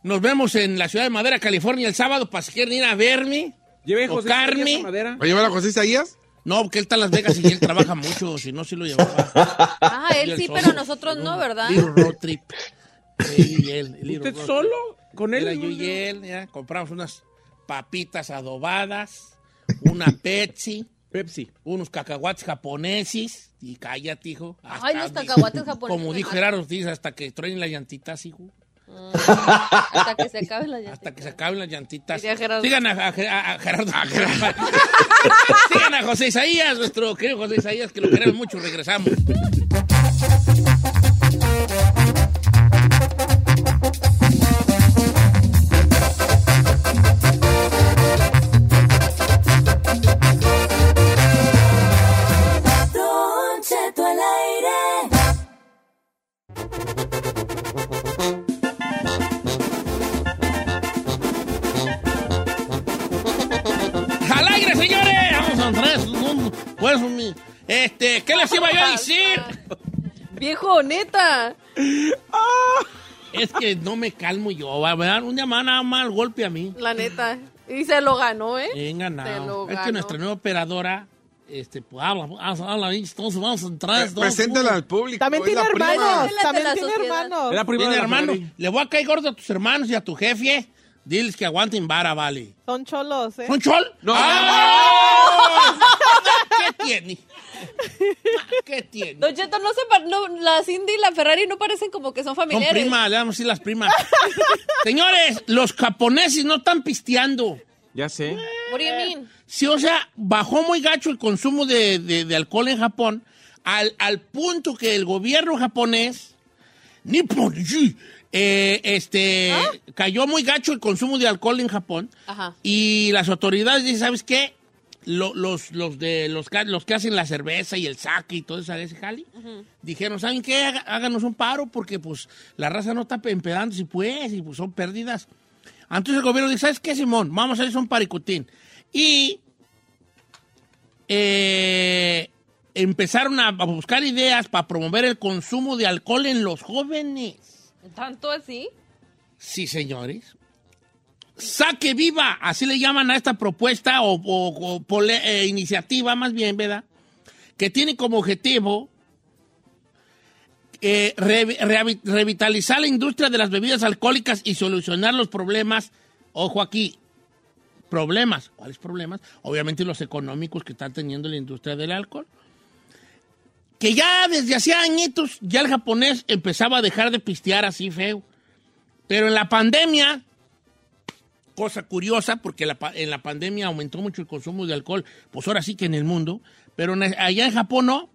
nos vemos en la ciudad de Madera, California, el sábado para si quieren ir a verme. Lleve o José Isaías Carme. a Madera. ¿Va a llevar a José Isaías? No, porque él está en Las Vegas y él trabaja mucho, si no, sí lo llevaba. Ah, él sí, pero nosotros no, ¿verdad? Road trip. Él y él, el ¿Usted solo? ¿Con él? Era yo y él, ya, compramos unas papitas adobadas, una Pepsi, Pepsi. unos cacahuates japoneses, y cállate, hijo. Ay, los cacahuates japoneses. Como dijo Gerardo Ortiz, hasta que truenen las llantitas, hijo. matan. Hasta que se acabe la Hasta que se acaben las llantitas. Gerardo. Sigan a, a- a- a Gerardo. Sigan a José Isaías, nuestro querido José Isaías, que lo queremos mucho. Regresamos. Neta. Es que no me calmo yo. Va a dar un llamado nada más al golpe a mí. La neta. Y se lo ganó, ¿eh? Bien Se ganado. Es que nuestra nueva operadora, este, pues habla, habla, entonces vamos a entrar. Preséntala al público. También tiene hermanos. También la tiene hermanos. Era prima Bien, de la hermano, Ferrari. le voy a caer gordo a tus hermanos y a tu jefe. Diles que aguanten vara, vale. Son cholos, ¿eh? ¿Son chol? No. ¡Ah! ¿Qué tiene? ¿Qué tiene? Don Cheto, no se no, la Cindy y la Ferrari no parecen como que son Son familiares. primas, le vamos a decir las primas. Señores, los japoneses no están pisteando. Ya sé. What do you mean? Sí, o sea, bajó muy gacho el consumo de, de- de alcohol en Japón al, al punto que el gobierno japonés, Nippon, sí, eh, este, cayó muy gacho el consumo de alcohol en Japón Ajá. y las autoridades dicen, ¿sabes qué? Lo- los, los, de, los, que- los que hacen la cerveza y el sake y todo eso, ese jali, dijeron, ¿saben qué? Háganos un paro porque pues la raza no está empedando si pues, y pues son pérdidas. Entonces el gobierno dice, ¿sabes qué, Simón? Vamos a hacer un paricutín. Y eh, empezaron a, a buscar ideas para promover el consumo de alcohol en los jóvenes. ¿Tanto así? Sí, señores. Saque viva, así le llaman a esta propuesta o, eh, iniciativa, más bien, ¿verdad? Que tiene como objetivo eh, revitalizar la industria de las bebidas alcohólicas y solucionar los problemas. Ojo aquí, problemas. ¿Cuáles problemas? Obviamente los económicos que está teniendo la industria del alcohol. Que ya desde hacía añitos, ya el japonés empezaba a dejar de pistear así feo. Pero en la pandemia, cosa curiosa, porque la en la pandemia aumentó mucho el consumo de alcohol, pues ahora sí que en el mundo, pero en- allá en Japón no.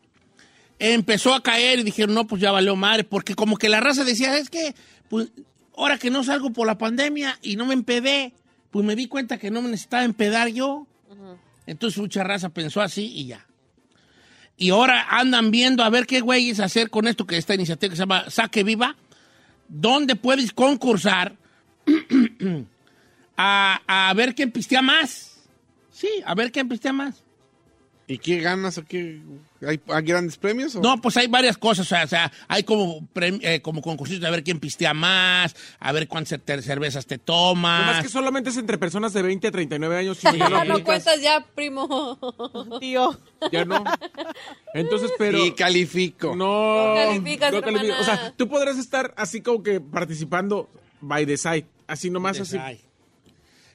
Empezó a caer y dijeron, no, pues ya valió madre, porque como que la raza decía, es que, pues, ahora que no salgo por la pandemia y no me empedé, pues me di cuenta que no me necesitaba empedar yo. Entonces mucha raza pensó así y ya. Y ahora andan viendo a ver qué güeyes hacer con esto que esta iniciativa que se llama Saque Viva, donde puedes concursar a, a ver quién pistea más. Sí, a ver quién pistea más. ¿Y qué ganas o qué? ¿Hay, hay grandes premios? O? No, pues hay varias cosas, o sea, o sea, hay como, eh, como concursos de a ver quién pistea más, a ver cuántas cer- cervezas te Nomás tomas. que solamente es entre personas de 20 a 39 años. y ya no No cuentas ya, primo. Tío. ya no. Entonces, pero... Y califico. No, calificas, no califico. O sea, tú podrás estar así como que participando by the side. Así nomás así.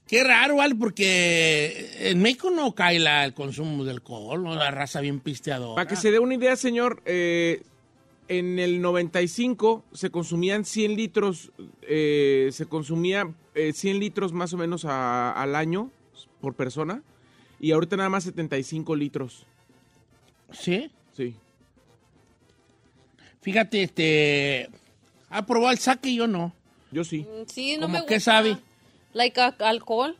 Qué raro, ¿vale? Porque en México no cae la- el consumo de alcohol, ¿no? La raza bien pisteadora. Para que se dé una idea, señor, eh, en el 95 se consumían 100 litros, eh, se consumía eh, 100 litros más o menos a- al año por persona. Y ahorita nada más 75 litros. ¿Sí? Sí. Fíjate, este... ¿Ha probado el saque? Yo no. Yo sí. Sí, no ¿Cómo me gusta. qué sabe? Like a- alcohol.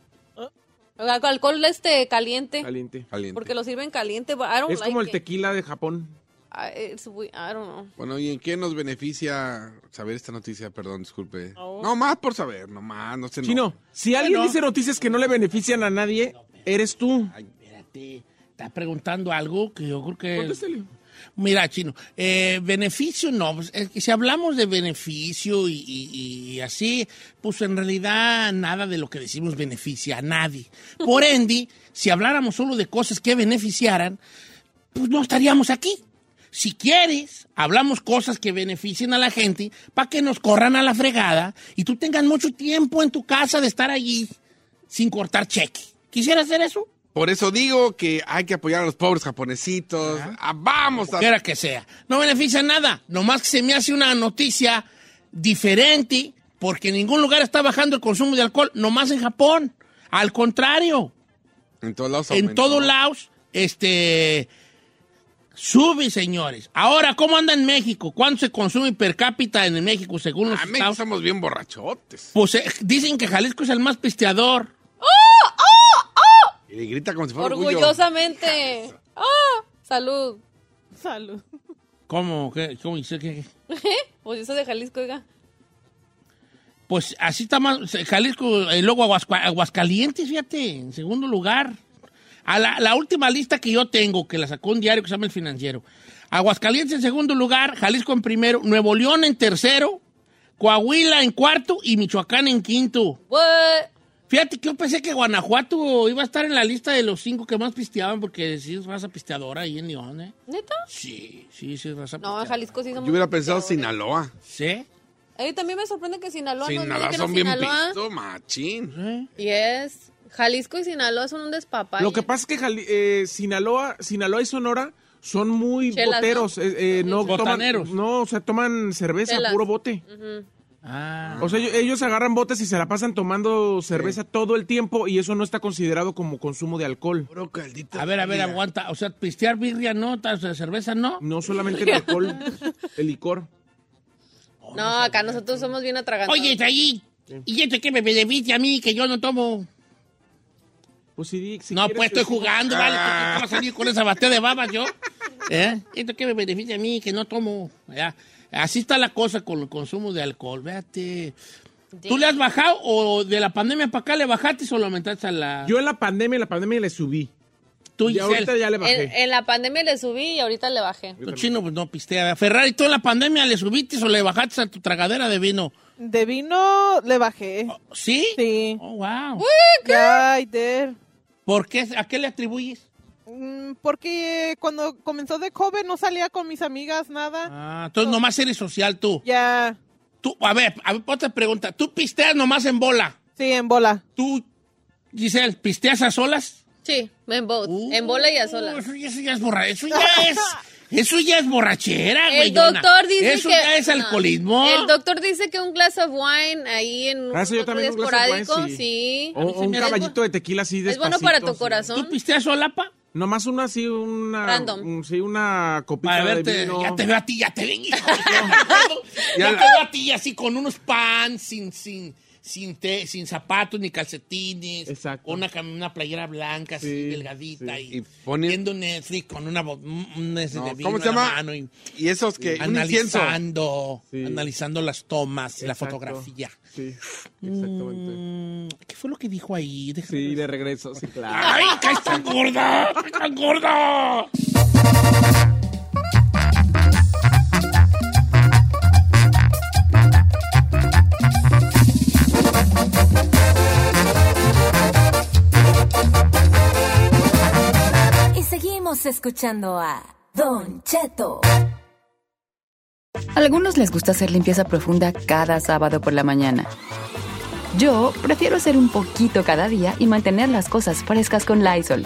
Al- Alcohol este caliente. Caliente. Caliente. Porque lo sirven caliente. but I don't Es like como el it. tequila de Japón. I, it's we- I don't know. Bueno, ¿y en qué nos beneficia saber esta noticia? Perdón, disculpe. Oh. No, más por saber, no más, no sé. Chino, si alguien dice noticias que no le benefician a nadie, eres tú. Espérate, está preguntando algo que yo creo que... Contéstale. Mira, Chino, eh, beneficio no, pues, es que si hablamos de beneficio y, y- y así, pues en realidad nada de lo que decimos beneficia a nadie. Por ende, si habláramos solo de cosas que beneficiaran, pues no estaríamos aquí. Si quieres, hablamos cosas que beneficien a la gente para que nos corran a la fregada y tú tengas mucho tiempo en tu casa de estar allí sin cortar cheque. ¿Quisiera hacer eso? Por eso digo que hay que apoyar a los pobres japonesitos. Ah, vamos a... Quiera que sea. No beneficia nada. Nomás que se me hace una noticia diferente porque en ningún lugar está bajando el consumo de alcohol, nomás en Japón. Al contrario, En todos lados en todos lados, este, sube, señores. Ahora, ¿cómo anda en México? ¿Cuánto se consume per cápita en México según los A México estados? estamos bien borrachotes. Pues eh, dicen que Jalisco es el más pisteador. Y grita como si fuera orgullo. Orgullosamente. ¡Ah! Salud. Salud. ¿Cómo? ¿Qué? ¿Cómo dice? ¿Qué? qué? Pues eso de Jalisco, oiga. Pues así está más. Jalisco, y luego Aguasca- Aguascalientes, fíjate, en segundo lugar. A la, la última lista que yo tengo, que la sacó un diario que se llama El Financiero. Aguascalientes en segundo lugar, Jalisco en primero, Nuevo León en tercero, Coahuila en cuarto y Michoacán en quinto. What? Fíjate que yo pensé que Guanajuato iba a estar en la lista de los cinco que más pisteaban, porque sí es raza pisteadora ahí en León, ¿eh? ¿Neta? Sí, sí, sí es raza No, en Jalisco sí somos. Yo hubiera pensado Sinaloa. ¿Sí? A mí también me sorprende que Sinaloa no Sinaloa no son bien Sinaloa. pisto, machín. Yes. Jalisco y Sinaloa son un despapalle. Lo que pasa es que Jali- eh, Sinaloa, Sinaloa y Sonora son muy Chelas, boteros. ¿no? eh, eh, no toman, Botaneros. no, o sea, toman cerveza, Chelas. puro bote. Ujú. Ah. O sea, ellos, ellos agarran botes y se la pasan tomando cerveza todo el tiempo y eso no está considerado como consumo de alcohol. A ver, a ver, aguanta. O sea, pistear birria no, ta- o sea, cerveza no. No solamente el alcohol, el licor. No, acá nosotros somos bien atragantados. Oye, ahí. ¿Y esto qué me beneficia a mí que yo no tomo? Pues si, si no, pues estoy decir- jugando, ¿vale? ¿Qué voy a salir con esa bateo de babas yo? ¿Eh? ¿Esto qué me beneficia a mí que no tomo? Ya. Así está la cosa con el consumo de alcohol, véate. ¿Tú le has bajado o de la pandemia para acá le bajaste o lo aumentaste a la...? Yo en la pandemia, en la pandemia le subí. Tú, y Giselle. ahorita ya le bajé. en la pandemia le subí y ahorita le bajé. Tu chino pues no pistea. Ferrari, ¿tú en la pandemia le subiste o le bajaste a tu tragadera de vino? De vino le bajé. ¿Sí? Sí. Oh, wow. Did. ¿Por qué? ¿A qué le atribuyes? Mm, Porque cuando comenzó de joven no salía con mis amigas, nada. Ah, entonces nomás eres social tú. Ya. Tú, a ver, a ver, otra pregunta. ¿Tú pisteas nomás en bola? Sí, en bola. ¿Tú, Giselle, pisteas a solas? Sí, en both. en bola y a solas. Eso, ya- eso ya es borra, eso ya es, eso ya es borrachera, güey. El doctor dice Eso que... ya es no. alcoholismo. El doctor dice que un glass of wine ahí en un Ah, yo también un glass of wine, esporádico, sí. sí. O, o un Es caballito de tequila así Es despacito. bueno para tu corazón. ¿Tú pisteas solapa? Nomás una así, una... Random. un- sí, una copita Para de vino. ya te veo a ti, ya te ven, hijo. ya Ya- te veo a ti así con unos pants, sin, sin, sin, te- sin zapatos ni calcetines. Exacto. Una, una playera blanca, así, Sí, delgadita. sí. Y, Y pone- viendo Netflix con una, bo- un- un ese No, de ¿cómo se la llama? mano y Y esos que... Analizando, Sí. analizando las tomas, la Exacto. fotografía. Sí, exactamente. Mm, ¿Qué fue lo que dijo ahí? Déjame Sí, ver. de regreso, sí, claro. ¡Ay, que está gorda! ¡Que está gorda! Escuchando a Don Cheto. A algunos les gusta hacer limpieza profunda cada sábado por la mañana. Yo prefiero hacer un poquito cada día y mantener las cosas frescas con Lysol.